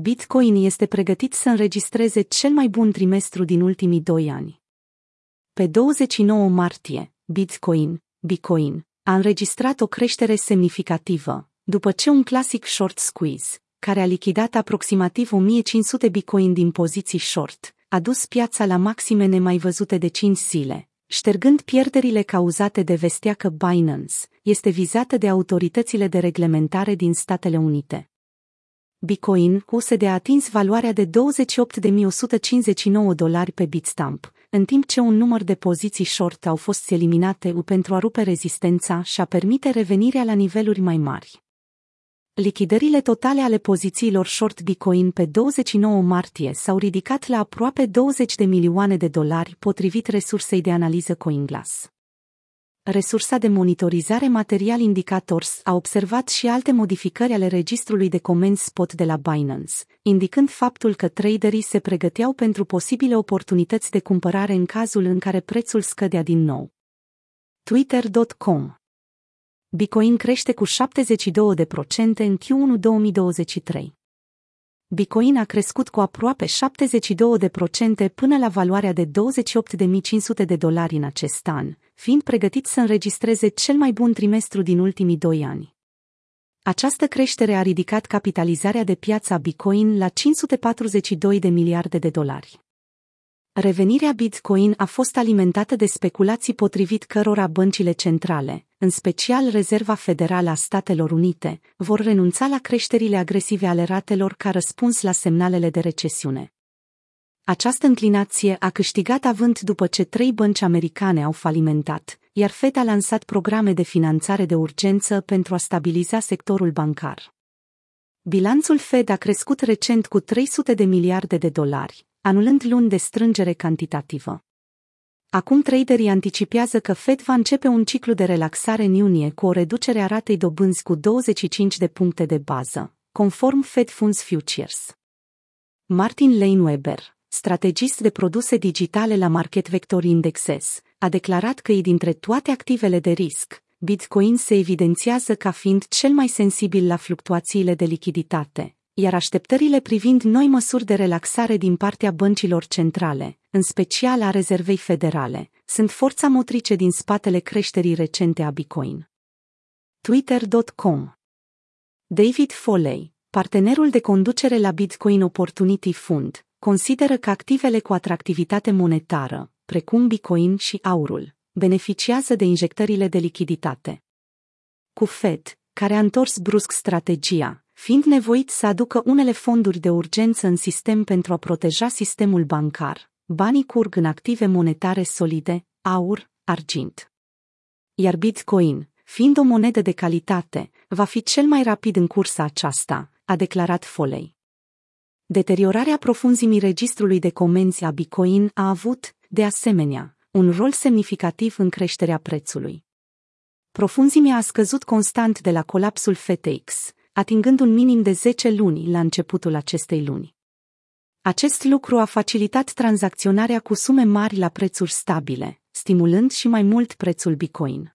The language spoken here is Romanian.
Bitcoin este pregătit să înregistreze cel mai bun trimestru din ultimii doi ani. Pe 29 martie, Bitcoin, Bitcoin, a înregistrat o creștere semnificativă, după ce un clasic short squeeze, care a lichidat aproximativ 1500 Bitcoin din poziții short, a dus piața la maxime nemai văzute de 5 zile, ștergând pierderile cauzate de vestea că Binance este vizată de autoritățile de reglementare din Statele Unite. Bitcoin USD a atins valoarea de 28.159 dolari pe Bitstamp, în timp ce un număr de poziții short au fost eliminate pentru a rupe rezistența și a permite revenirea la niveluri mai mari. Lichidările totale ale pozițiilor short Bitcoin pe 29 martie s-au ridicat la aproape 20 de milioane de dolari potrivit resursei de analiză CoinGlass. Resursa de monitorizare Material Indicators a observat și alte modificări ale registrului de comenzi spot de la Binance, indicând faptul că traderii se pregăteau pentru posibile oportunități de cumpărare în cazul în care prețul scădea din nou. Twitter.com Bitcoin crește cu 72% în Q1 2023. Bitcoin a crescut cu aproape 72% până la valoarea de 28.500 de dolari în acest an, fiind pregătit să înregistreze cel mai bun trimestru din ultimii doi ani. Această creștere a ridicat capitalizarea de piață a Bitcoin la 542 de miliarde de dolari. Revenirea Bitcoin a fost alimentată de speculații potrivit cărora băncile centrale, în special Rezerva Federală a Statelor Unite, vor renunța la creșterile agresive ale ratelor ca răspuns la semnalele de recesiune. Această înclinație a câștigat avânt după ce trei bănci americane au falimentat, iar Fed a lansat programe de finanțare de urgență pentru a stabiliza sectorul bancar. Bilanțul Fed a crescut recent cu 300 de miliarde de dolari, anulând luni de strângere cantitativă. Acum traderii anticipează că Fed va începe un ciclu de relaxare în iunie cu o reducere a ratei dobânzi cu 25 de puncte de bază, conform Fed Funds Futures. Martin Lane Weber, strategist de produse digitale la Market Vector Indexes, a declarat că dintre toate activele de risc, Bitcoin se evidențiază ca fiind cel mai sensibil la fluctuațiile de lichiditate, iar așteptările privind noi măsuri de relaxare din partea băncilor centrale, în special a Rezervei Federale, sunt forța motrice din spatele creșterii recente a Bitcoin. Twitter.com David Foley, partenerul de conducere la Bitcoin Opportunity Fund, consideră că activele cu atractivitate monetară, precum Bitcoin și aurul, beneficiază de injectările de lichiditate. Cu Fed, care a întors brusc strategia, fiind nevoit să aducă unele fonduri de urgență în sistem pentru a proteja sistemul bancar. Banii curg în active monetare solide, aur, argint. Iar Bitcoin, fiind o monedă de calitate, va fi cel mai rapid în cursa aceasta, a declarat Foley. Deteriorarea profunzimii registrului de comenzi a Bitcoin a avut, de asemenea, un rol semnificativ în creșterea prețului. Profunzimea a scăzut constant de la colapsul FTX, atingând un minim de 10 luni la începutul acestei luni. Acest lucru a facilitat tranzacționarea cu sume mari la prețuri stabile, stimulând și mai mult prețul Bitcoin.